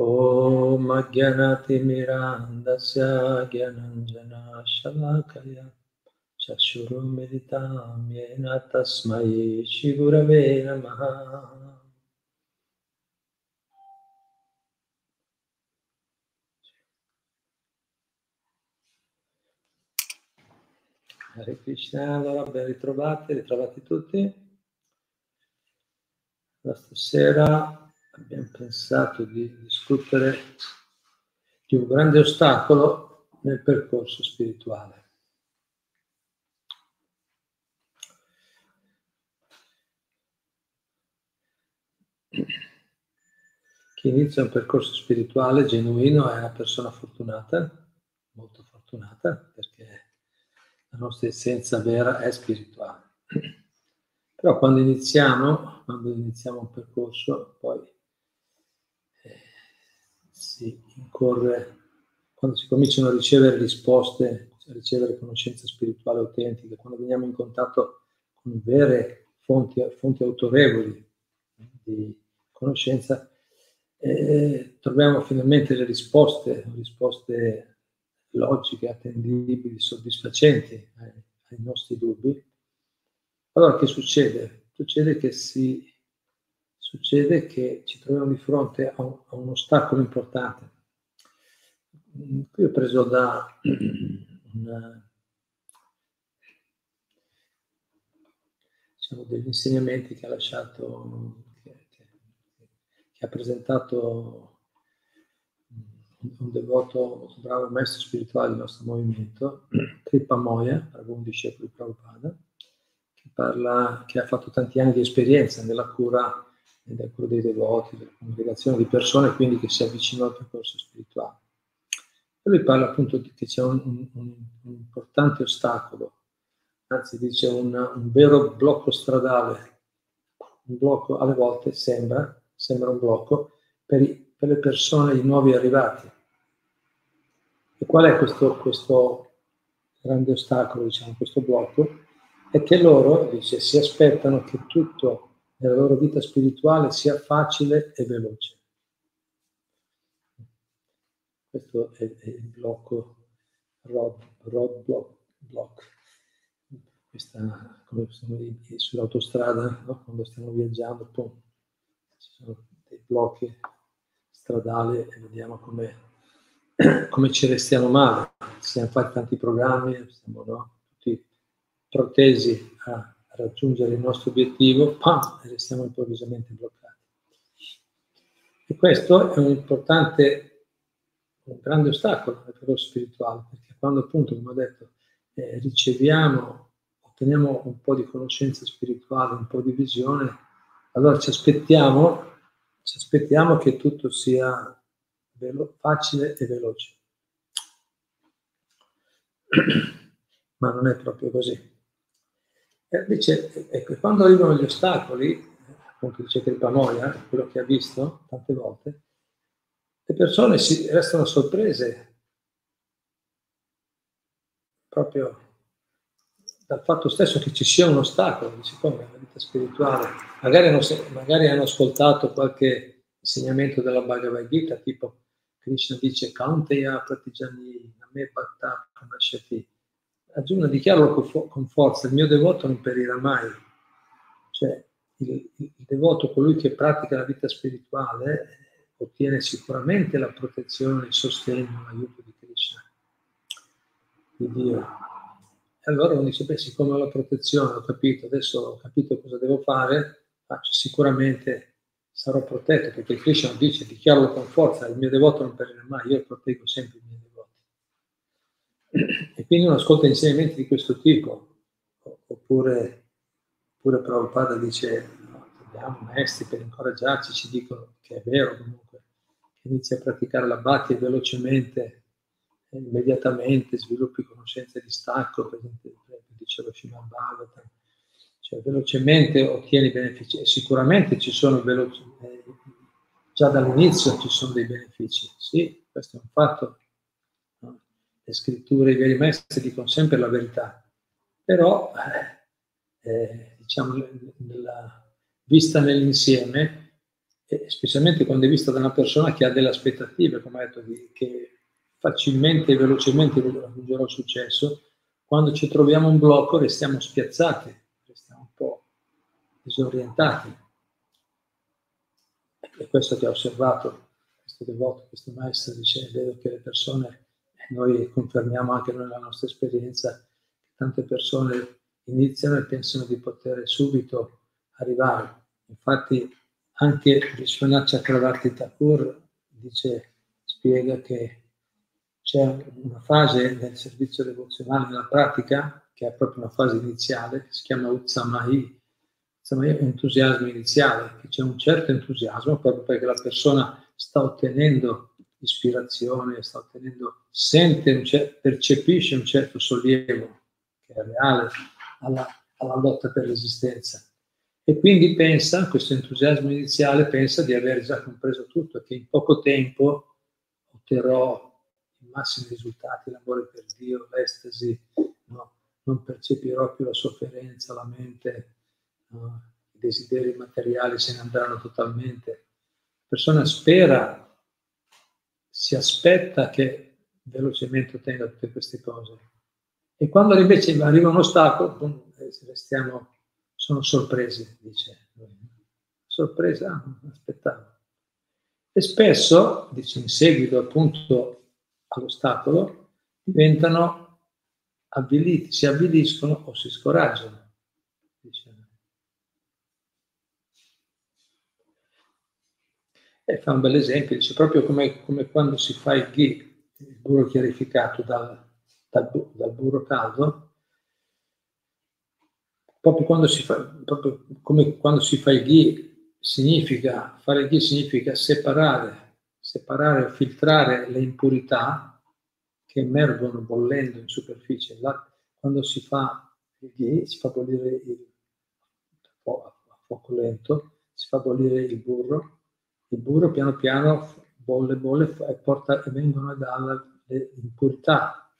ॐ अज्ञानतिमिरान्धस्य ज्ञानञ्जनशलाकया चक्षुरुमिलितां येन तस्मै श्रीगुरवे नमः Hare Krishna, allora ben ritrovati, ritrovati tutti. Allora, stasera abbiamo pensato di discutere di un grande ostacolo nel percorso spirituale. Chi inizia un percorso spirituale genuino è una persona fortunata, molto fortunata, perché la nostra essenza vera è spirituale. Però quando iniziamo, quando iniziamo un percorso, poi si incorre, quando si cominciano a ricevere risposte, a ricevere conoscenza spirituale autentica, quando veniamo in contatto con vere fonti, fonti autorevoli di conoscenza, eh, troviamo finalmente le risposte, risposte logiche, attendibili, soddisfacenti ai, ai nostri dubbi, allora che succede? Succede che, si, succede che ci troviamo di fronte a un, a un ostacolo importante. Qui ho preso da una, diciamo, degli insegnamenti che ha lasciato, che, che, che ha presentato un devoto, un bravo maestro spirituale del nostro movimento, Kripa Moya, un discepolo di Prabhupada, che, parla, che ha fatto tanti anni di esperienza nella cura, nella cura dei devoti, della congregazione di persone, quindi che si avvicinano al percorso spirituale. E lui parla appunto di che c'è un, un, un importante ostacolo, anzi dice un, un vero blocco stradale, un blocco alle volte sembra, sembra un blocco, per i per le persone, i nuovi arrivati. E qual è questo, questo grande ostacolo, diciamo, questo blocco? È che loro, dice, si aspettano che tutto nella loro vita spirituale sia facile e veloce. Questo è, è il blocco, road, road block, block. Questa, come stiamo lì sull'autostrada, no? quando stiamo viaggiando, pum, ci sono dei blocchi stradale e vediamo come, come ci restiamo male. Siamo fatti tanti programmi, siamo no, tutti protesi a raggiungere il nostro obiettivo, pam, e restiamo improvvisamente bloccati. E questo è un importante, un grande ostacolo nel percorso spirituale, perché quando appunto, come ho detto, eh, riceviamo, otteniamo un po' di conoscenza spirituale, un po' di visione, allora ci aspettiamo ci aspettiamo che tutto sia velo- facile e veloce. Ma non è proprio così. E invece, ecco, quando arrivano gli ostacoli, appunto dice il Pamoia, quello che ha visto tante volte, le persone si restano sorprese proprio dal fatto stesso che ci sia un ostacolo, dice come nella vita spirituale. Magari hanno, magari hanno ascoltato qualche insegnamento della Bhagavad Gita, tipo Krishna dice Kanteya Pratijani Name Bhatta Pranashati. Aggiungo, dichiaro con forza, il mio devoto non perirà mai. Cioè, il, il devoto, colui che pratica la vita spirituale, ottiene sicuramente la protezione, il sostegno, l'aiuto di Krishna, di Dio e allora uno dice, beh, siccome ho la protezione, ho capito, adesso ho capito cosa devo fare, faccio, sicuramente sarò protetto, perché Krishna dice, dichiaro con forza, il mio devoto non perirà mai, io proteggo sempre i miei devoti. Quindi uno ascolta insegnamenti di questo tipo, oppure, oppure Prabhupada dice, no, abbiamo maestri per incoraggiarci, ci dicono che è vero comunque, che inizi a praticare la bhakti velocemente, immediatamente sviluppi conoscenza di stacco, per esempio, diceva Srimad Bhagavatam, cioè velocemente ottieni benefici sicuramente ci sono veloci, eh, già dall'inizio ci sono dei benefici, sì, questo è un fatto? Le scritture, i veri maestri dicono sempre la verità, però eh, diciamo nella, vista nell'insieme specialmente quando è vista da una persona che ha delle aspettative, come ha detto, che facilmente e velocemente raggiungerà il successo, quando ci troviamo un blocco restiamo spiazzati, restiamo un po' disorientati. E questo che ha osservato questo devoto, questo maestro, dice, vedo che le persone, noi confermiamo anche nella nostra esperienza, tante persone iniziano e pensano di poter subito arrivare. Infatti anche Vishwanath Chakravarti Thakur dice, spiega che c'è una fase nel servizio devozionale, nella pratica, che è proprio una fase iniziale, che si chiama Utsamahi. Utsamahi è entusiasmo iniziale, che c'è un certo entusiasmo proprio perché la persona sta ottenendo ispirazione, sta ottenendo, sente, un cer- percepisce un certo sollievo che è reale alla, alla lotta per l'esistenza. E quindi pensa, questo entusiasmo iniziale, pensa di aver già compreso tutto, che in poco tempo otterrò i massimi risultati, l'amore per Dio, l'estasi, no? non percepirò più la sofferenza, la mente, no? i desideri materiali se ne andranno totalmente. La persona spera, si aspetta che velocemente ottenga tutte queste cose. E quando invece arriva un ostacolo, boom, eh, restiamo, sono sorpresi, dice. Sorpresa, ah, aspettavo. E spesso, dice, in seguito appunto all'ostacolo, diventano avviliti, si avviliscono o si scoraggiano. E fa un bel esempio, dice proprio come, come quando si fa il ghee, il burro chiarificato dal, dal, dal burro caldo, proprio, quando si fa, proprio come quando si fa il ghee, significa, fare il ghee significa separare separare o filtrare le impurità che emergono bollendo in superficie. Là, quando si fa il ghee, si fa bollire il, a fuoco lento, si fa bollire il burro, il burro piano piano bolle, bolle e, porta, e vengono dalle impurità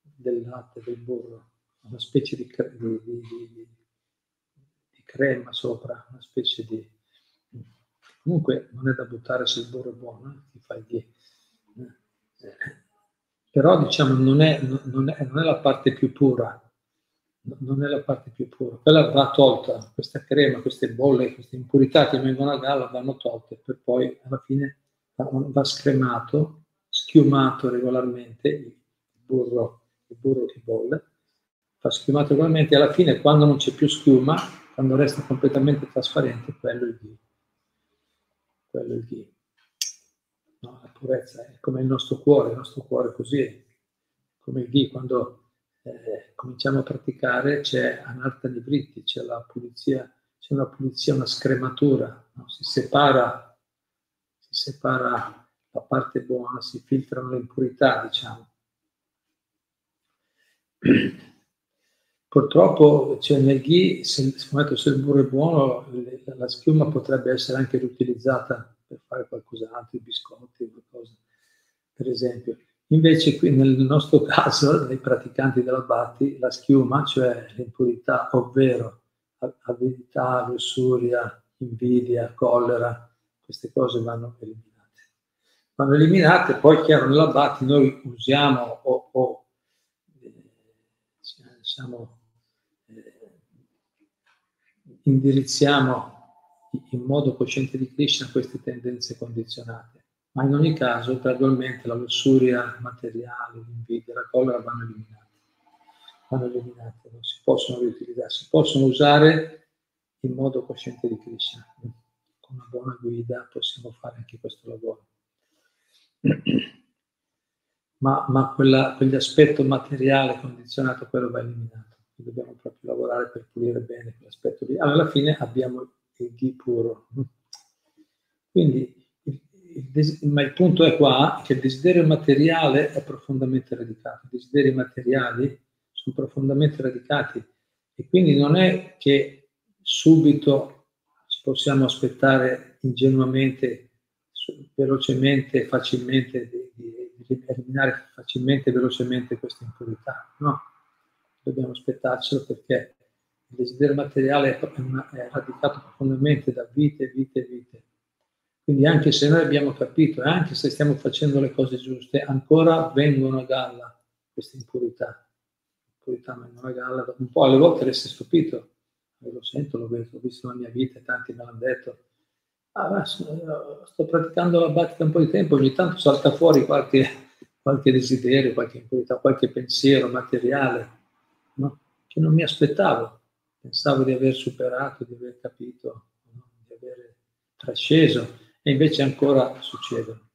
del latte, del burro, una specie di, di, di, di crema sopra, una specie di Comunque non è da buttare se il burro è buono, eh? ti fai di... Eh. Però diciamo non è, non, è, non è, la parte più pura, non è la parte più pura. Quella va tolta, questa crema, queste bolle, queste impurità che vengono a galla vanno tolte, per poi alla fine va scremato, schiumato regolarmente il burro, il burro di bolle, va schiumato regolarmente e alla fine quando non c'è più schiuma, quando resta completamente trasparente, quello è il ghee quello è il ghee. No, la purezza è come il nostro cuore, il nostro cuore è così, come il ghee, quando eh, cominciamo a praticare c'è anarta nibritti, c'è la pulizia, c'è una pulizia, una scrematura, no? si, separa, si separa la parte buona, si filtrano le impurità, diciamo. Purtroppo cioè, nel ghee, se, se il burro è buono, la schiuma potrebbe essere anche riutilizzata per fare qualcos'altro, i biscotti, qualcosa, per esempio. Invece qui nel nostro caso, nei praticanti della Bhatti, la schiuma, cioè l'impurità, ovvero avidità, lussuria, invidia, collera, queste cose vanno eliminate. Vanno eliminate, poi chiaro nella Bhatti noi usiamo o, o eh, diciamo, indirizziamo in modo cosciente di Krishna queste tendenze condizionate. Ma in ogni caso, gradualmente, la lussuria materiale, l'invidia, la collera vanno eliminate. Vanno eliminate, non si possono riutilizzare, si possono usare in modo cosciente di Krishna. Con una buona guida possiamo fare anche questo lavoro. Ma, ma quella, quell'aspetto materiale condizionato, quello va eliminato dobbiamo proprio lavorare per pulire bene quell'aspetto lì. Alla fine abbiamo il ghi puro. Quindi, ma il punto è qua che il desiderio materiale è profondamente radicato. I desideri materiali sono profondamente radicati e quindi non è che subito ci possiamo aspettare ingenuamente, velocemente, facilmente di, di, di eliminare facilmente e velocemente questa impurità. No, dobbiamo aspettarcelo perché il desiderio materiale è, è radicato profondamente da vite, vite, vite. Quindi anche se noi abbiamo capito e anche se stiamo facendo le cose giuste, ancora vengono a galla queste impurità. Impurità vengono a galla. Un po' alle volte resti stupito. Io lo sento, lo vedo, l'ho visto nella mia vita, tanti me l'hanno detto. Ah, sto praticando la battita un po' di tempo, ogni tanto salta fuori qualche, qualche desiderio, qualche impurità, qualche pensiero materiale no? che non mi aspettavo. Pensavo di aver superato, di aver capito, no? di aver trasceso e invece ancora succedono.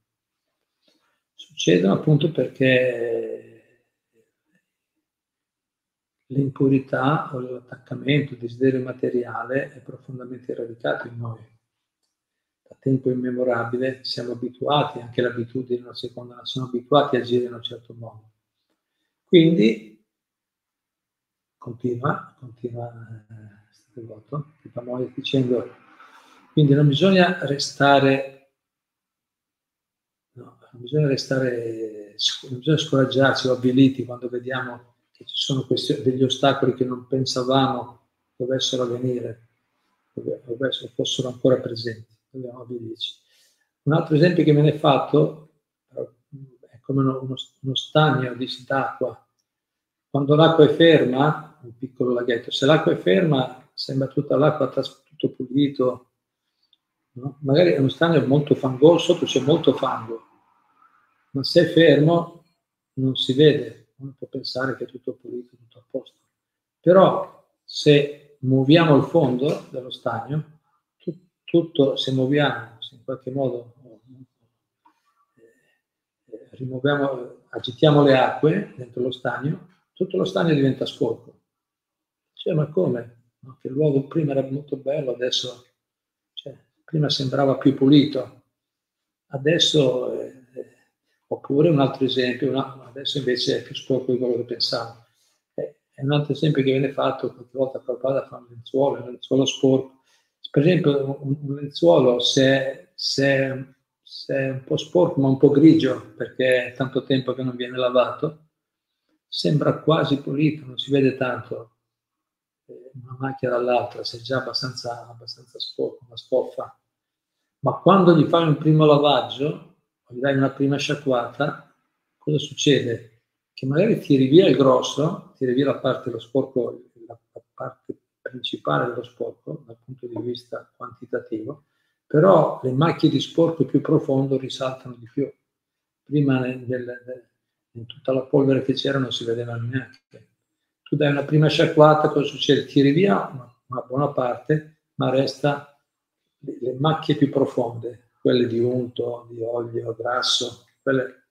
Succedono appunto perché l'impurità o l'attaccamento, il desiderio materiale è profondamente radicato in noi. Da tempo immemorabile siamo abituati, anche l'abitudine la seconda, siamo abituati a agire in un certo modo. Quindi continua, continua eh, voto, dicendo quindi non bisogna restare, no, non bisogna restare, non bisogna scoraggiarsi o avviliti quando vediamo che ci sono questi, degli ostacoli che non pensavamo dovessero avvenire, dovessero, fossero ancora presenti. Dobbiamo avvilirci. Un altro esempio che me ne è fatto è come uno, uno, uno stagno di d'acqua. Quando l'acqua è ferma, un piccolo laghetto, se l'acqua è ferma sembra tutta l'acqua tutto pulito, No? Magari è uno stagno molto fangoso, sotto c'è molto fango, ma se è fermo non si vede, uno può pensare che è tutto pulito, tutto a posto. Però se muoviamo il fondo dello stagno, tu, tutto, se muoviamo, se in qualche modo eh, rimuoviamo, agitiamo le acque dentro lo stagno, tutto lo stagno diventa sporco. Cioè, ma come? Che il luogo prima era molto bello, adesso prima sembrava più pulito, adesso, eh, oppure un altro esempio, una, adesso invece è più sporco di quello che pensavo. Eh, è un altro esempio che viene fatto qualche volta qualcosa fa un lenzuolo, un lenzuolo sporco. Per esempio un, un lenzuolo se, se, se, è un po' sporco ma un po' grigio perché è tanto tempo che non viene lavato, sembra quasi pulito, non si vede tanto una macchia dall'altra, se è già abbastanza, abbastanza sporco, una stoffa ma quando gli fai un primo lavaggio, gli dai una prima sciacquata, cosa succede? Che magari tiri via il grosso, tiri via la parte dello sporco, la, parte principale dello sporco dal punto di vista quantitativo, però le macchie di sporco più profondo risaltano di più. Prima nel, nel, in tutta la polvere che c'era non si vedevano neanche. Tu dai una prima sciacquata, cosa succede? Tiri via una, una buona parte, ma resta le macchie più profonde, quelle di unto, di olio, grasso, quelle,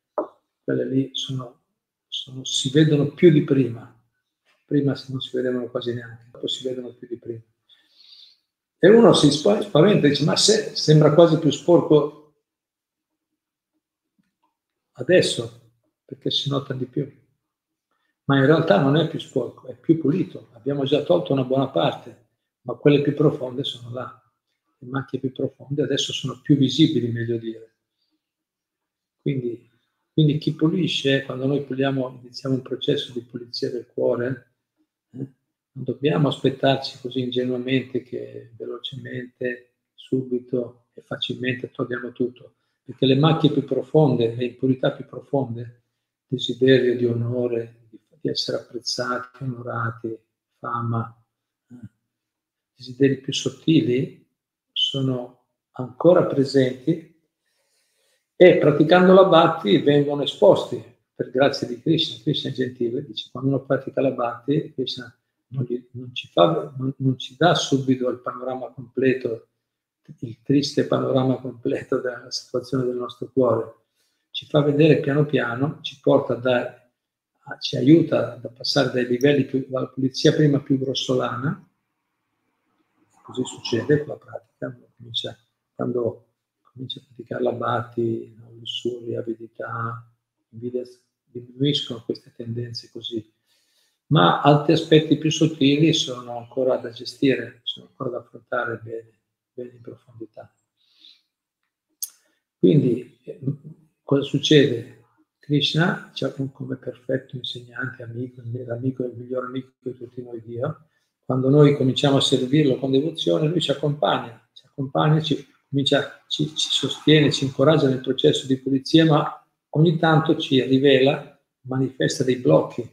quelle lì sono, sono, si vedono più di prima. Prima non si vedevano quasi neanche, dopo si vedono più di prima. E uno si spaventa e dice, ma se sembra quasi più sporco adesso, perché si nota di più. Ma in realtà non è più sporco, è più pulito. Abbiamo già tolto una buona parte, ma quelle più profonde sono là le macchie più profonde adesso sono più visibili, meglio dire. Quindi, quindi chi pulisce, quando noi puliamo, iniziamo un processo di pulizia del cuore, eh, non dobbiamo aspettarci così ingenuamente che velocemente, subito e facilmente togliamo tutto, perché le macchie più profonde, le impurità più profonde, desiderio di onore, di, essere apprezzati, onorati, fama, eh, desideri più sottili, sono ancora presenti e praticando la bhakti vengono esposti per grazia di Krishna. Krishna è gentile, dice quando uno pratica la bhakti, Krishna non, gli, non, ci fa, non, non ci dà subito il panorama completo, il triste panorama completo della situazione del nostro cuore, ci fa vedere piano piano, ci porta da ci aiuta a passare dai livelli più, dalla pulizia prima più grossolana, così succede con la pratica comincia, quando comincia a praticare la bhakti, no, lussuria, avidità, diminuiscono queste tendenze così. Ma altri aspetti più sottili sono ancora da gestire, sono ancora da affrontare bene, bene in profondità. Quindi, cosa succede? Krishna, cioè, come perfetto insegnante, amico, l'amico, il miglior amico di tutti noi Dio, quando noi cominciamo a servirlo con devozione, lui ci accompagna, ci accompagna, ci, comincia, ci, ci sostiene, ci incoraggia nel processo di pulizia, ma ogni tanto ci rivela, manifesta dei blocchi,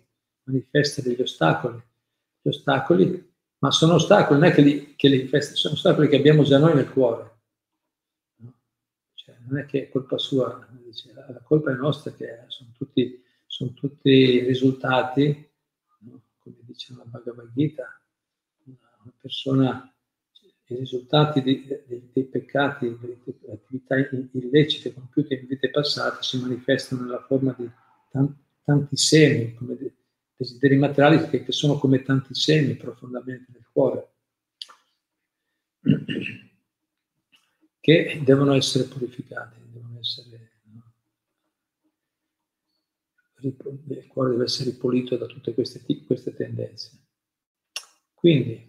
manifesta degli ostacoli. Gli ostacoli, ma sono ostacoli, non è che li, che li manifesta, sono ostacoli che abbiamo già noi nel cuore. Non è che è colpa sua, dice, la colpa è nostra, che sono tutti, sono tutti risultati, no? come dice la Bhagavad Gita, una persona i risultati dei, dei, dei peccati, delle attività illecite compiute in vite passate si manifestano nella forma di tanti semi, come desideri materiali che, che sono come tanti semi profondamente nel cuore, che devono essere purificati, devono essere, il cuore deve essere ripulito da tutte queste, queste tendenze. Quindi,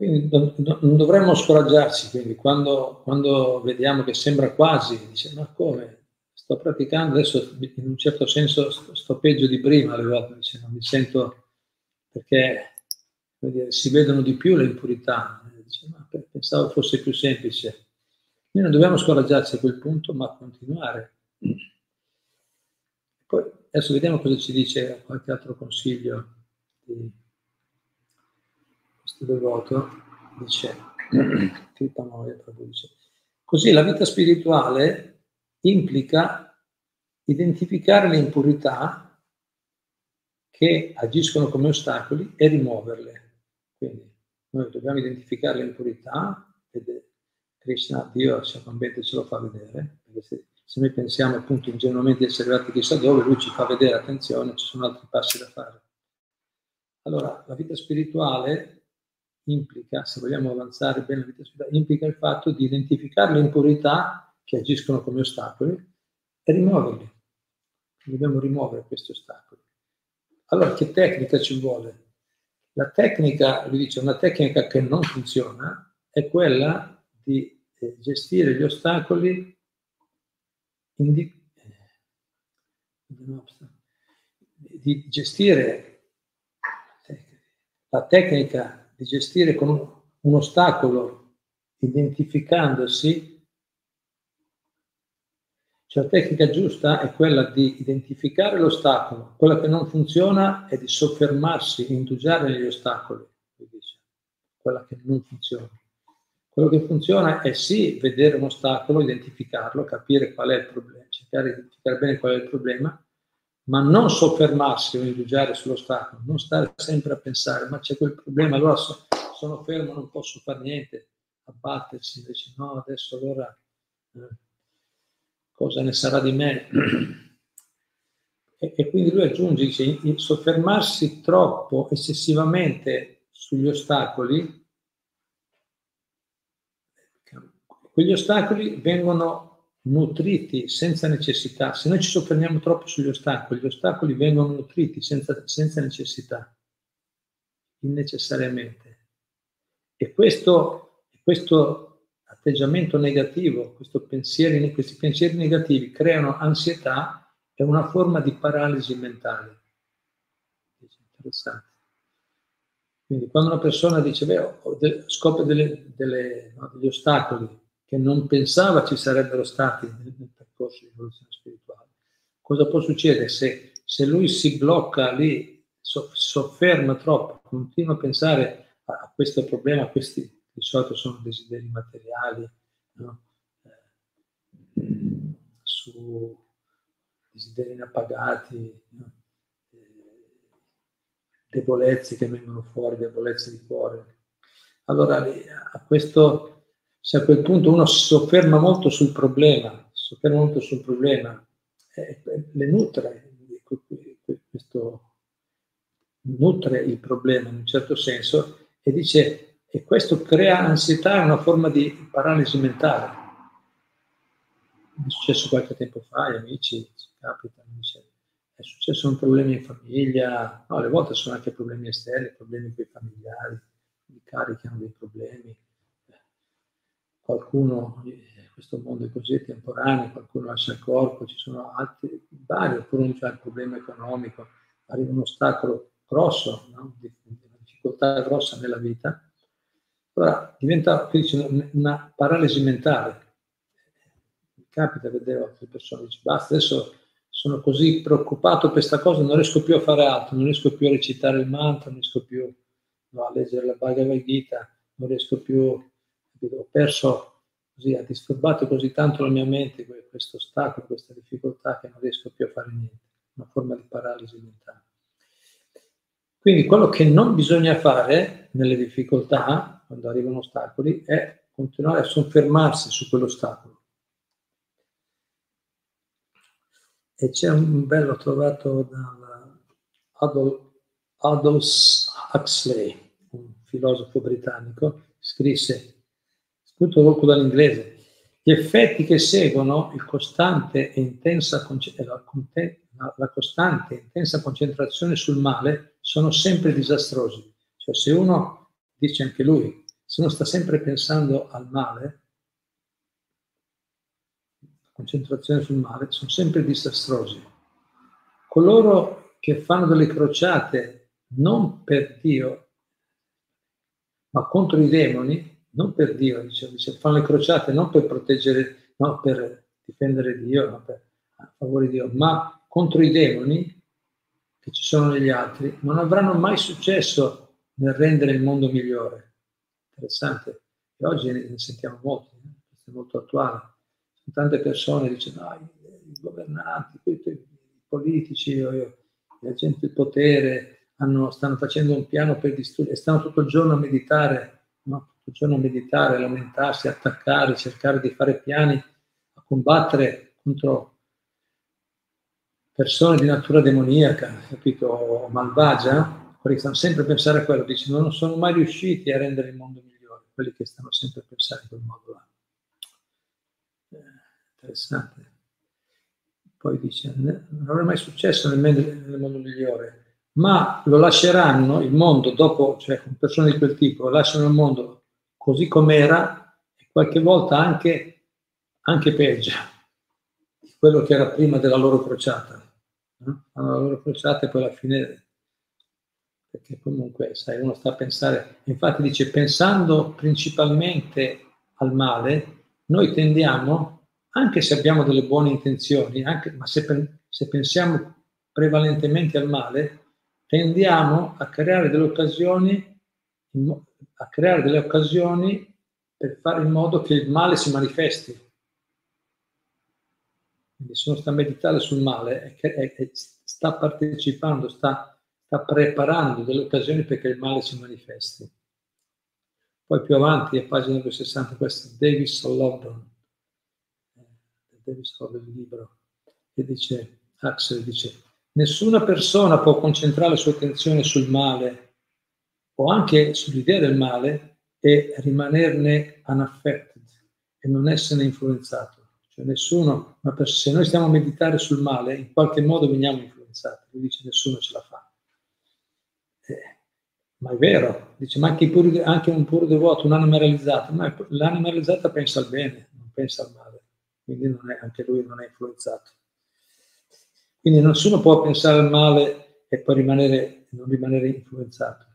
Quindi non dovremmo scoraggiarci, quindi quando, quando, vediamo che sembra quasi, dice ma come, sto praticando, adesso in un certo senso sto, sto peggio di prima alle volte, dice, non mi sento, perché dire, si vedono di più le impurità, dice, ma pensavo fosse più semplice. Noi non dobbiamo scoraggiarci a quel punto, ma continuare. Poi adesso vediamo cosa ci dice qualche altro consiglio di questo devoto dice, così la vita spirituale implica identificare le impurità che agiscono come ostacoli e rimuoverle. Quindi noi dobbiamo identificare le impurità ed Krishna, Dio, certamente ce lo fa vedere, perché se, se noi pensiamo appunto ingenuamente di essere arrivati chissà dove, lui ci fa vedere, attenzione, ci sono altri passi da fare. Allora, la vita spirituale implica, se vogliamo avanzare bene la vita spirituale, implica il fatto di identificare le impurità che agiscono come ostacoli e rimuoverli. Dobbiamo rimuovere questi ostacoli. Allora, che tecnica ci vuole? La tecnica, lui dice, una tecnica che non funziona è quella di eh, gestire gli ostacoli eh, di gestire la tecnica di gestire con un, ostacolo identificandosi, cioè la tecnica giusta è quella di identificare l'ostacolo, quella che non funziona è di soffermarsi, indugiare negli ostacoli, quella che non funziona. Quello che funziona è sì vedere un ostacolo, identificarlo, capire qual è il problema, cercare di identificare bene qual è il problema, ma non soffermarsi o indugiare sullo non stare sempre a pensare, ma c'è quel problema, allora so, sono fermo, non posso fare niente, abbattersi, invece no, adesso allora eh, cosa ne sarà di me? E, e quindi lui aggiunge, dice, soffermarsi troppo, eccessivamente sugli ostacoli, quegli ostacoli vengono nutriti senza necessità. Se noi ci soffermiamo troppo sugli ostacoli, gli ostacoli vengono nutriti senza, senza necessità, innecessariamente. E questo, questo atteggiamento negativo, pensieri, questi pensieri negativi creano ansietà e una forma di paralisi mentale. Interessante. Quindi quando una persona dice, beh, scopre delle, delle, no, degli ostacoli, che non pensava ci sarebbero stati nel, nel percorso di evoluzione spirituale. Cosa può succedere se, se lui si blocca lì, so, sofferma troppo, continua a pensare a, questo problema, a questi di solito sono desideri materiali, no? eh, su desideri inappagati, no? eh, debolezze che vengono fuori, debolezze di cuore. Allora a questo se a quel punto uno sofferma molto sul problema, sofferma molto sul problema, eh, le nutre, questo, nutre il problema in un certo senso e dice, e questo crea ansietà, una forma di paralisi mentale. È successo qualche tempo fa, gli amici ci capita, dice, è successo un problema in famiglia, no, alle volte sono anche problemi esterni, problemi con i familiari, i cari che hanno dei problemi, qualcuno, questo mondo è così temporaneo, qualcuno lascia il corpo, ci sono altri, vari, oppure non c'è il problema economico, arriva un ostacolo grosso, no? una difficoltà grossa nella vita. Allora diventa una paralisi mentale. Mi capita vedere altre persone, dice basta, adesso sono così preoccupato per questa cosa, non riesco più a fare altro, non riesco più a recitare il mantra, non riesco più no, a leggere la Bhagavad Gita, non riesco più, ho perso così, ha disturbato così tanto la mia mente questo ostacolo, questa difficoltà che non riesco più a fare niente, una forma di paralisi mentale. Quindi quello che non bisogna fare nelle difficoltà, quando arrivano ostacoli, è continuare a soffermarsi su quell'ostacolo. E c'è un bello trovato da Aldous Huxley, un filosofo britannico, scrisse, scritto poco dall'inglese, gli effetti che seguono costante intensa, la, la costante e intensa concentrazione sul male sono sempre disastrosi. Cioè se uno, dice anche lui, se uno sta sempre pensando al male, concentrazione sul male, sono sempre disastrosi. Coloro che fanno delle crociate non per Dio, ma contro i demoni, non per Dio, dice, dice fanno le crociate non per proteggere, no, per difendere Dio, no, per, a favore di Dio, ma contro i demoni, che ci sono negli altri, non avranno mai successo nel rendere il mondo migliore. Interessante. E oggi ne, sentiamo molti, eh? questo è molto attuale. Tante persone dicono, ah, i governanti, i politici, la gente del potere hanno, stanno facendo un piano per distruggere, stanno tutto il giorno a meditare, no? tutto il giorno a meditare, lamentarsi, attaccare, cercare di fare piani, a combattere contro persone di natura demoniaca, capito, malvagia, quelli che stanno sempre a pensare a quello, dicono non sono mai riusciti a rendere il mondo migliore, quelli che stanno sempre a pensare in quel modo là. Eh, interessante. Poi dice, non avrà mai successo nel, nel mondo migliore, ma lo lasceranno, il mondo, dopo, cioè con persone di quel tipo, lasciano il mondo così com'era e qualche volta anche, anche peggio di quello che era prima della loro crociata no? fanno la loro crociata e poi alla fine, perché comunque, sai, uno sta a pensare, infatti dice, pensando principalmente al male, noi tendiamo, anche se abbiamo delle buone intenzioni, anche, ma se, se pensiamo prevalentemente al male, tendiamo a creare delle occasioni, a creare delle occasioni per fare in modo che il male si manifesti. Quindi se uno sta a meditare sul male, è, è, è, sta partecipando, sta, sta preparando delle occasioni perché il male si manifesti. Poi più avanti, a pagina 260, questo è Davis London, eh, Davis London il libro, che dice, Axel dice, nessuna persona può concentrare la sua attenzione sul male o anche sull'idea del male e rimanerne unaffected e non esserne influenzato. Cioè nessuno, ma se noi stiamo a meditare sul male, in qualche modo veniamo influenzati. Lui dice nessuno ce la fa. Eh, ma è vero, dice ma anche, puri, anche un puro devoto, un'anima realizzata, ma l'anima realizzata pensa al bene, non pensa al male, quindi è, anche lui non è influenzato. Quindi nessuno può pensare al male e poi rimanere, non rimanere influenzato.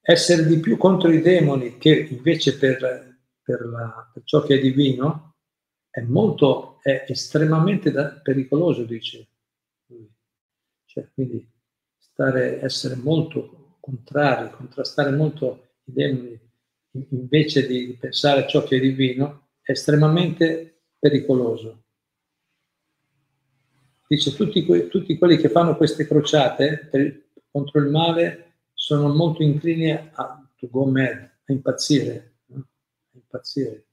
Essere di più contro i demoni che invece per per, la, per ciò che è divino è molto, è estremamente da, pericoloso, dice lui. Cioè, quindi stare, essere molto contrari, contrastare molto i demoni invece di pensare a ciò che è divino è estremamente pericoloso. Dice tutti, que, tutti quelli che fanno queste crociate per, contro il male sono molto inclini a to go mad, a impazzire, impazzire.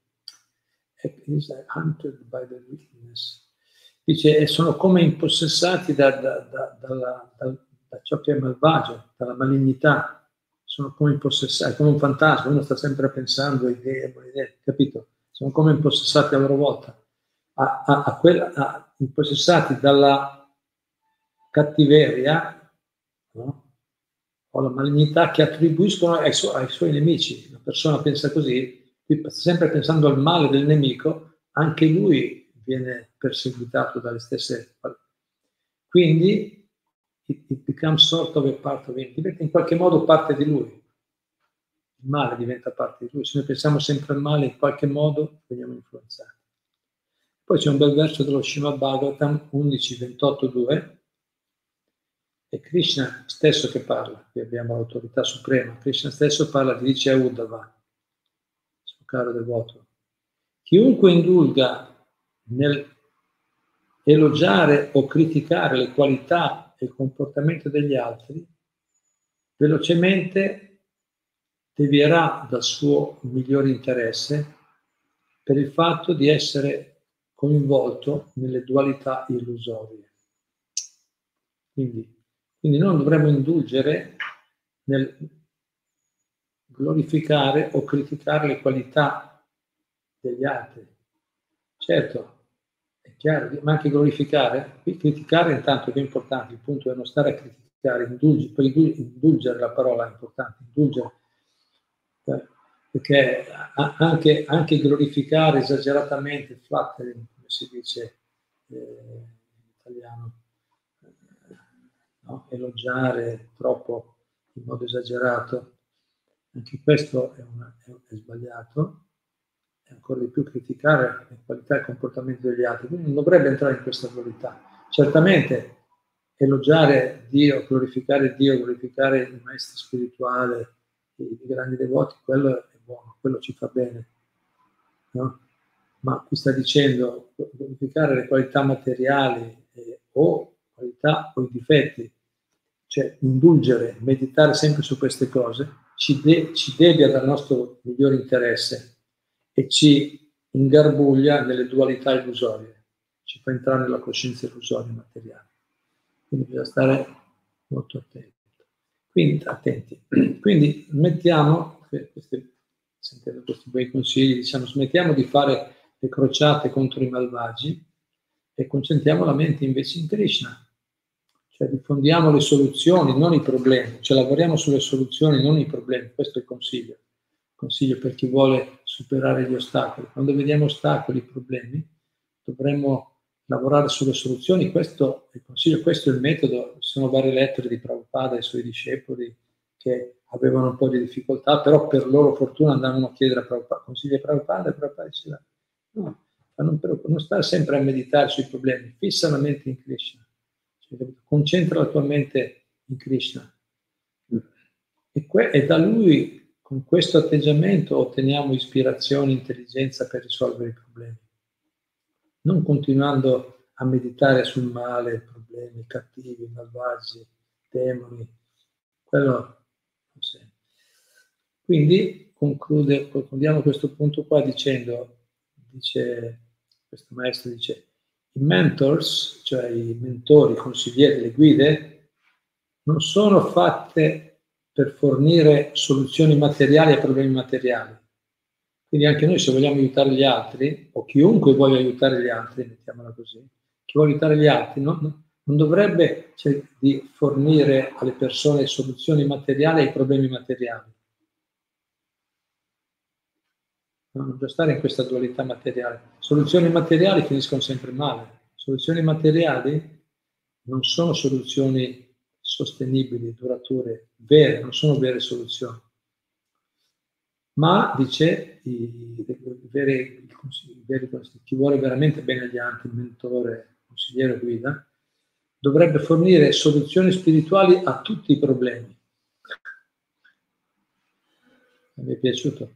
By the wickedness. Dice, sono come impossessati da, da, da, da, da ciò che è malvagio, dalla malignità. Sono come impossessati, come un fantasma, uno sta sempre pensando idee, idee, capito? Sono come impossessati a loro volta. A, a, a quella, impossessati dalla cattiveria no? o la malignità che attribuiscono ai, su, ai suoi nemici. La persona pensa così, sempre pensando al male del nemico, anche lui viene perseguitato dalle stesse. Quindi it, it becomes sort of a part of him, diventa in qualche modo parte di lui. il male diventa parte di lui. Se noi pensiamo sempre al male, in qualche modo veniamo influenzati. Poi c'è un bel verso dello Srimad Bhagavatam 11, 28, 2, è Krishna stesso che parla, qui abbiamo l'autorità suprema, Krishna stesso parla, dice a Uddhava, suo caro devoto, chiunque indulga nel elogiare o criticare le qualità e il comportamento degli altri, velocemente devierà dal suo migliore interesse per il fatto di essere coinvolto nelle dualità illusorie. Quindi, quindi non dovremmo indulgere nel glorificare o criticare le qualità degli altri. Certo, chiaro, ma anche glorificare, criticare intanto è importante, il punto è non stare a criticare, indulgere, poi indulgere la parola è importante, indulgere, eh, perché anche, anche glorificare esageratamente, flattering, come si dice eh, in italiano, eh, no? elogiare troppo in modo esagerato, anche questo è, una, è, è sbagliato, e ancora di più criticare le qualità e il comportamento degli altri, quindi non dovrebbe entrare in questa dualità. Certamente elogiare Dio, glorificare Dio, glorificare il maestro spirituale, i, grandi devoti, quello è buono, quello ci fa bene. No? Ma qui sta dicendo glorificare le qualità materiali eh, o qualità o i difetti, cioè indulgere, meditare sempre su queste cose, ci, de- ci devia dal nostro migliore interesse e ci ingarbuglia nelle dualità illusorie, ci fa entrare nella coscienza illusoria materiale. Quindi bisogna stare molto attenti. Quindi, attenti. Quindi mettiamo, questi, sentendo questi bei consigli, diciamo, smettiamo di fare le crociate contro i malvagi e concentriamo la mente invece in Krishna. Cioè diffondiamo le soluzioni, non i problemi, cioè lavoriamo sulle soluzioni, non i problemi, questo è il consiglio consiglio per chi vuole superare gli ostacoli. Quando vediamo ostacoli, problemi, dovremmo lavorare sulle soluzioni. Questo è il consiglio, questo è il metodo. Ci sono varie lettere di Prabhupada ai suoi discepoli che avevano un po' di difficoltà, però per loro fortuna andavano a chiedere a Prabhupada, consigli a Prabhupada e Prabhupada diceva no, non, non stare sempre a meditare sui problemi, fissa la mente in Krishna, cioè, concentra la tua mente in Krishna. E, que- e da lui con questo atteggiamento otteniamo ispirazione e intelligenza per risolvere i problemi, non continuando a meditare sul male, problemi cattivi, malvagi, demoni, quello non sempre. Quindi conclude, concludiamo questo punto qua dicendo, dice questo maestro, dice, i mentors, cioè i mentori, i consiglieri, le guide, non sono fatte per fornire soluzioni materiali a problemi materiali. Quindi anche noi se vogliamo aiutare gli altri, o chiunque voglia aiutare gli altri, mettiamola così, chi vuole aiutare gli altri non, non dovrebbe cioè, di fornire alle persone soluzioni materiali ai problemi materiali. Non bisogna stare in questa dualità materiale. Soluzioni materiali finiscono sempre male. Soluzioni materiali non sono soluzioni sostenibili, durature, vere, non sono vere soluzioni. Ma, dice, i, i veri, i veri, chi vuole veramente bene agli altri, mentore, consigliere guida, dovrebbe fornire soluzioni spirituali a tutti i problemi. Mi è piaciuto,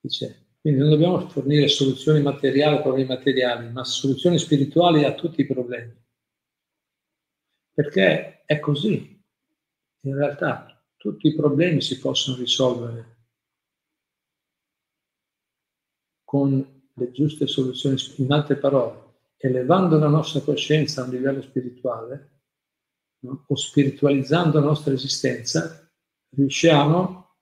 dice, quindi non dobbiamo fornire soluzioni materiali a problemi materiali, ma soluzioni spirituali a tutti i problemi. Perché è così. In realtà tutti i problemi si possono risolvere con le giuste soluzioni, in altre parole, elevando la nostra coscienza a un livello spirituale no? o spiritualizzando la nostra esistenza, riusciamo,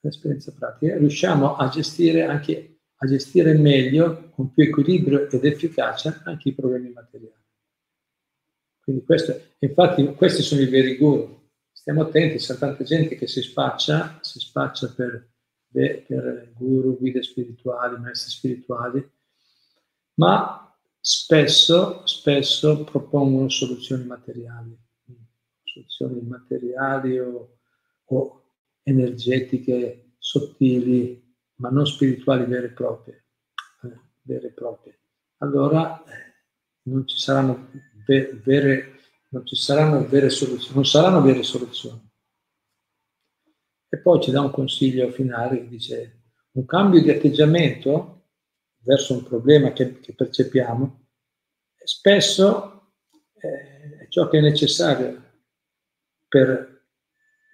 l'esperienza pratica, riusciamo a gestire anche a gestire meglio, con più equilibrio ed efficacia, anche i problemi materiali. Quindi questo, infatti questi sono i veri guru. Stiamo attenti, c'è tanta gente che si spaccia, si spaccia per, per guru, guide spirituali, maestri spirituali, ma spesso, spesso propongono soluzioni materiali, soluzioni materiali o, o energetiche sottili, ma non spirituali vere e proprie, eh, vere e proprie. allora eh, non ci saranno vere, non ci saranno vere soluzioni, non saranno vere soluzioni. E poi ci dà un consiglio finale che dice un cambio di atteggiamento verso un problema che, che percepiamo spesso eh, è ciò che è necessario per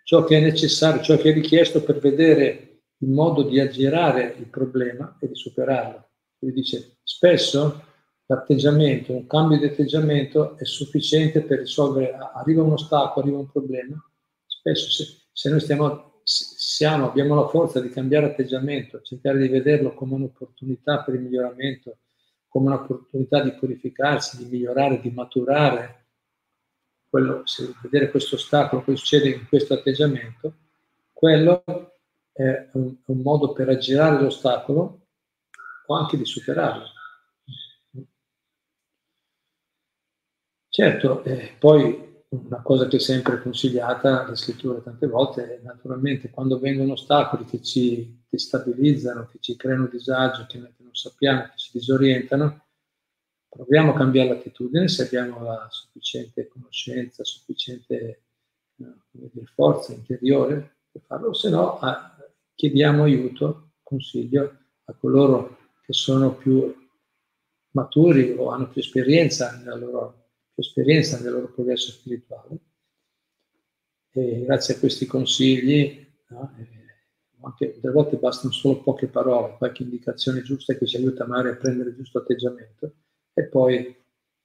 ciò che è necessario, ciò che è richiesto per vedere il modo di aggirare il problema e di superarlo. Quindi dice, spesso l'atteggiamento, un cambio di atteggiamento è sufficiente per risolvere, arriva un ostacolo, arriva un problema, spesso se, se noi stiamo, siamo, abbiamo la forza di cambiare atteggiamento, cercare di vederlo come un'opportunità per il miglioramento, come un'opportunità di purificarsi, di migliorare, di maturare, quello, se vedere questo ostacolo, che succede in questo atteggiamento, quello è un, un modo per aggirare l'ostacolo o anche di superarlo. Certo, eh, poi una cosa che è sempre consigliata alle scritture tante volte è naturalmente quando vengono ostacoli che ci destabilizzano, che ci creano disagio, che non sappiamo, che ci disorientano, proviamo a cambiare l'attitudine se abbiamo la sufficiente conoscenza, sufficiente dire, forza interiore per farlo, se no a, chiediamo aiuto, consiglio a coloro che sono più maturi o hanno più esperienza nella loro esperienza nel loro progresso spirituale. E grazie a questi consigli, no, anche delle volte bastano solo poche parole, qualche indicazione giusta che ci aiuta magari a prendere il giusto atteggiamento e poi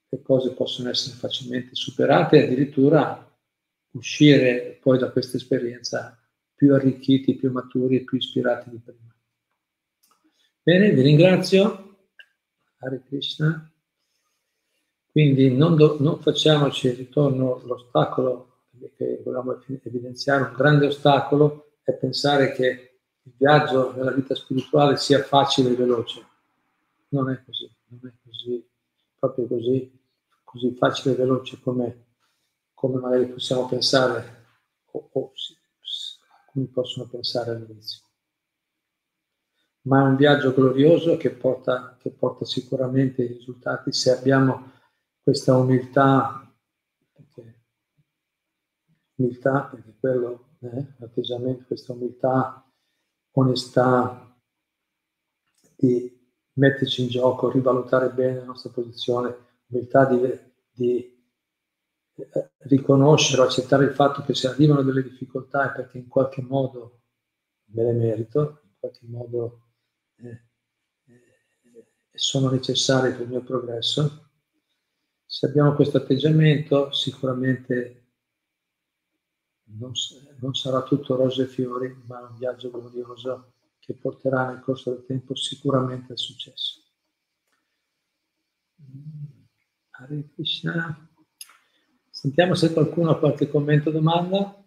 le cose possono essere facilmente superate e addirittura uscire poi da questa esperienza più arricchiti, più maturi e più ispirati di prima. Bene, vi ringrazio. Hare Krishna. Quindi non, do, non facciamoci, ritorno l'ostacolo che volevamo evidenziare, un grande ostacolo è pensare che il viaggio nella vita spirituale sia facile e veloce. Non è così, non è così, proprio così, così facile e veloce come, come magari possiamo pensare o, o come possono pensare all'inizio. Ma è un viaggio glorioso che porta, che porta sicuramente i risultati se abbiamo questa umiltà, perché, umiltà, perché quello è eh, l'atteggiamento, questa umiltà, onestà di metterci in gioco, rivalutare bene la nostra posizione, umiltà di, di eh, riconoscere accettare il fatto che se arrivano delle difficoltà è perché in qualche modo me le merito, in qualche modo eh, eh, sono necessarie per il mio progresso se abbiamo questo atteggiamento sicuramente non, non sarà tutto rose e fiori, ma un viaggio glorioso che porterà nel corso del tempo sicuramente al successo. Hare Krishna. Sentiamo se qualcuno ha qualche commento o domanda.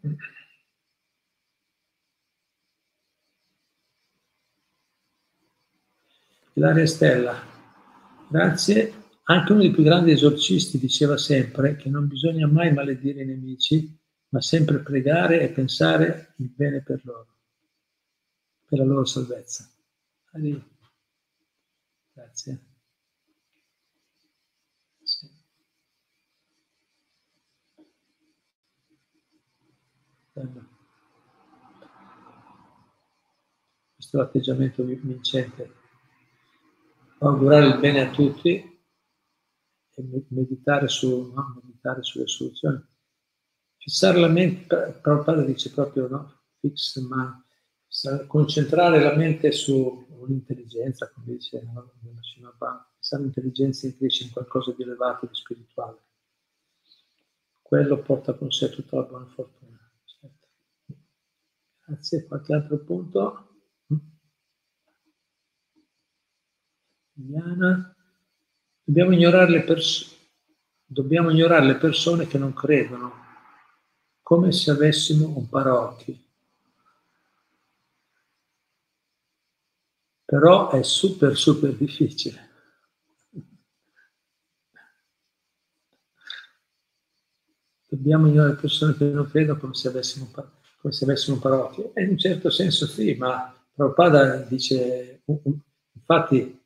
Ilaria Stella, grazie. Anche uno dei più grandi esorcisti diceva sempre che non bisogna mai maledire i nemici, ma sempre pregare e pensare il bene per loro, per la loro salvezza. Allì. Grazie. Sì. Questo è l'atteggiamento vincente. Augurare il bene a tutti meditare, su, no? meditare sulle soluzioni. Fissare la mente, Prabhupada dice proprio, no? Fix ma concentrare la mente sull'intelligenza, come dice no? fissare l'intelligenza in cresce in qualcosa di elevato, di spirituale. Quello porta con sé tutta la buona fortuna. Certo. Grazie, qualche altro punto? Diana? Dobbiamo ignorare le, pers- dobbiamo ignorare le persone che non credono, come se avessimo un paraocchi. Però è super, super difficile. Dobbiamo ignorare le persone che non credono come se avessimo come se avessimo parrocchie. E in un certo senso sì, ma Prabhupada dice, infatti,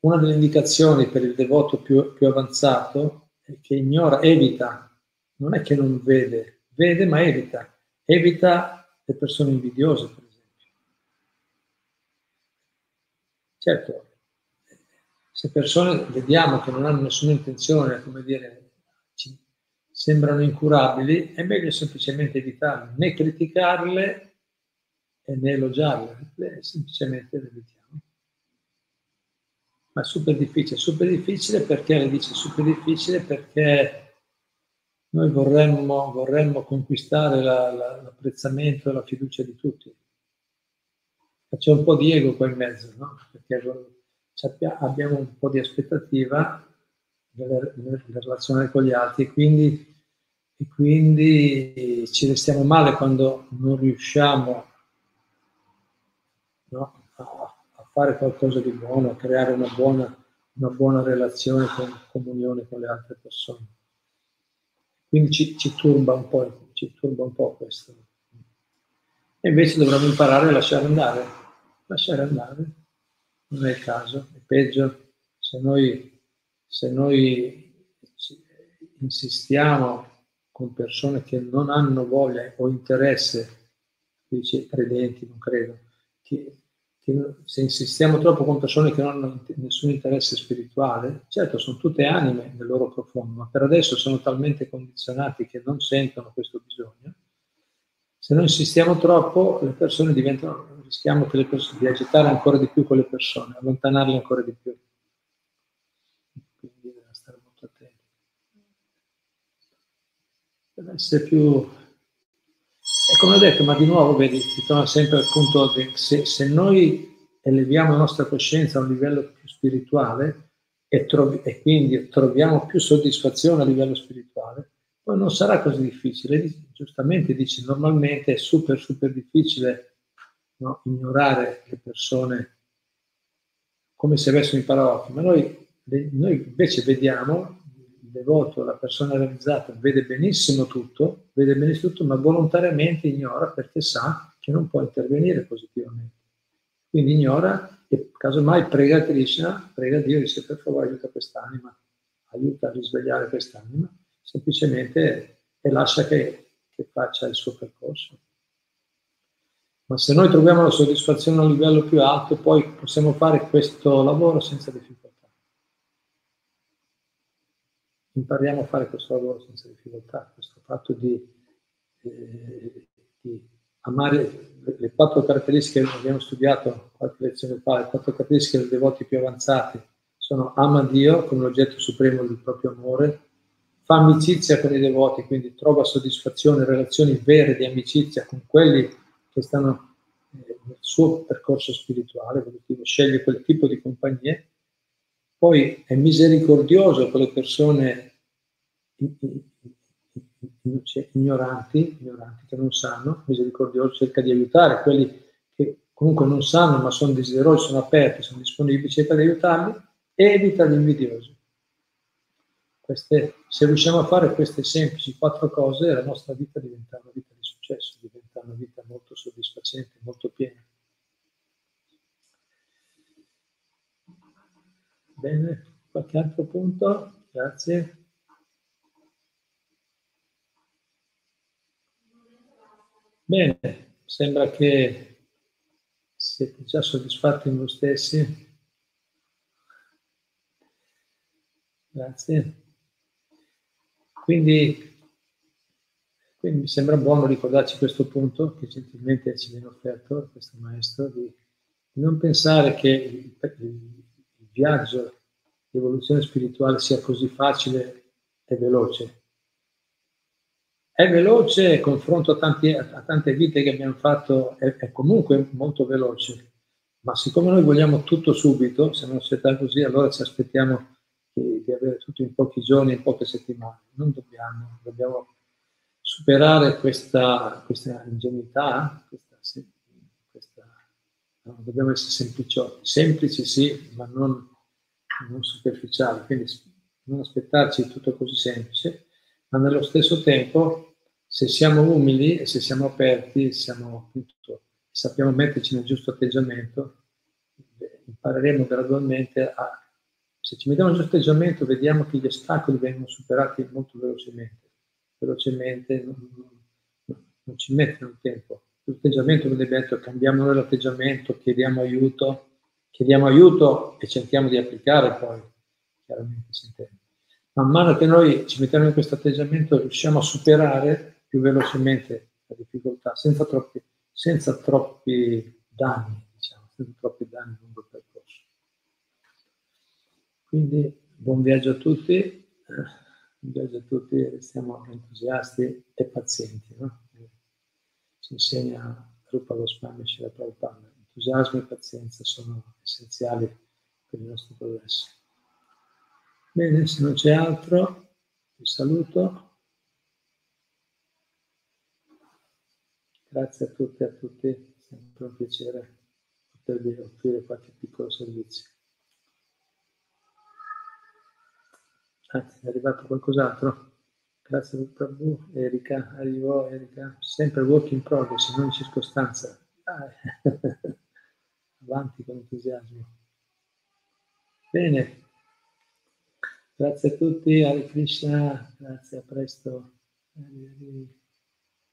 una delle indicazioni per il devoto più, più avanzato è che ignora, evita, non è che non vede, vede ma evita, evita le persone invidiose, per esempio. Certo, se persone vediamo che non hanno nessuna intenzione, come dire, ci sembrano incurabili, è meglio semplicemente evitarle, né criticarle né elogiarle, semplicemente le evitiamo. Ma è super difficile, super difficile perché le dice super difficile perché noi vorremmo, vorremmo conquistare la, la, l'apprezzamento e la fiducia di tutti. C'è un po' di ego qua in mezzo, no? Perché abbiamo un po' di aspettativa nelle relazioni con gli altri e quindi, e quindi ci restiamo male quando non riusciamo no? a, a, fare qualcosa di buono, creare una buona, una buona relazione con comunione con le altre persone. Quindi ci, ci, turba un po', ci turba un po' questo. E invece dovremmo imparare a lasciare andare, lasciare andare, non è il caso, è peggio se noi, se noi insistiamo con persone che non hanno voglia o interesse, dice credenti, non credo, che, che, se insistiamo troppo con persone che non hanno nessun interesse spirituale, certo sono tutte anime nel loro profondo, ma per adesso sono talmente condizionati che non sentono questo bisogno. Se noi insistiamo troppo, le persone diventano, rischiamo persone, di agitare ancora di più quelle persone, allontanarle ancora di più. Quindi bisogna stare molto attenti. Deve essere più e come ho detto, ma di nuovo, vedi, si torna sempre al punto che se, se noi eleviamo la nostra coscienza a un livello più spirituale e, trovi, e, quindi troviamo più soddisfazione a livello spirituale, poi non sarà così difficile. Giustamente dice, normalmente è super, super difficile no, ignorare le persone come se avessero imparato, ma noi, noi invece vediamo devoto, la persona realizzata, vede benissimo tutto, vede benissimo tutto, ma volontariamente ignora perché sa che non può intervenire positivamente. Quindi ignora e casomai prega Krishna, prega Dio, dice per favore aiuta quest'anima, aiuta a risvegliare quest'anima, semplicemente e lascia che, che faccia il suo percorso. Ma se noi troviamo la soddisfazione a un livello più alto, poi possiamo fare questo lavoro senza difficoltà. Impariamo a fare questo lavoro senza difficoltà, questo fatto di, eh, di amare le quattro caratteristiche che abbiamo studiato qualche lezione fa, le quattro caratteristiche dei devoti più avanzati sono ama Dio come l'oggetto supremo del proprio amore, fa amicizia con i devoti, quindi trova soddisfazione, relazioni vere di amicizia con quelli che stanno eh, nel suo percorso spirituale, sceglie quel tipo di compagnie, poi è misericordioso con le persone ignoranti, ignoranti che non sanno, misericordioso, cerca di aiutare quelli che comunque non sanno ma sono desiderosi, sono aperti, sono disponibili, cerca di aiutarli, evita gli invidiosi. Queste, se riusciamo a fare queste semplici quattro cose, la nostra vita diventa una vita di successo, diventa una vita molto soddisfacente, molto piena. Bene, qualche altro punto? Grazie. Bene, sembra che siete già soddisfatti in voi stessi. Grazie. Quindi, quindi, mi sembra buono ricordarci questo punto che gentilmente ci viene offerto questo maestro, di, non pensare che il, il viaggio di evoluzione spirituale sia così facile e veloce è veloce, confronto a, tanti, a, tante vite che abbiamo fatto, è, è, comunque molto veloce, ma siccome noi vogliamo tutto subito, se non si così, allora ci aspettiamo di, di, avere tutto in pochi giorni, in poche settimane. Non dobbiamo, dobbiamo superare questa, questa ingenuità, questa, questa, no, dobbiamo essere sempliciotti, semplici sì, ma non, non superficiali, quindi non aspettarci tutto così semplice, ma nello stesso tempo Se siamo umili e se siamo aperti, siamo appunto, sappiamo metterci nel giusto atteggiamento, impareremo gradualmente a... Se ci mettiamo nel giusto atteggiamento, vediamo che gli ostacoli vengono superati molto velocemente. Velocemente, non, non, non ci mettono tempo. L'atteggiamento, come detto, cambiamo noi l'atteggiamento, chiediamo aiuto, chiediamo aiuto e cerchiamo di applicare poi, chiaramente sentendo. Man mano che noi ci mettiamo in questo atteggiamento riusciamo a superare più velocemente la difficoltà, senza troppi, senza troppi danni, diciamo, senza troppi danni lungo il percorso. Quindi buon viaggio a tutti, eh, buon viaggio a tutti, siamo entusiasti e pazienti. No? Ci insegna Rupa Goswami Shila Prabhupada. Entusiasmo e pazienza sono essenziali per il nostro progresso. Bene, se non c'è altro, vi saluto. Grazie a tutti e a tutti, è sempre un piacere potervi offrire qualche piccolo servizio. Anzi, è arrivato qualcos'altro? Grazie Prabhu, Erika, arrivò Erika, sempre work in progress, in ogni circostanza. Avanti con entusiasmo. Bene, grazie a tutti, Hare Krishna, grazie, a presto.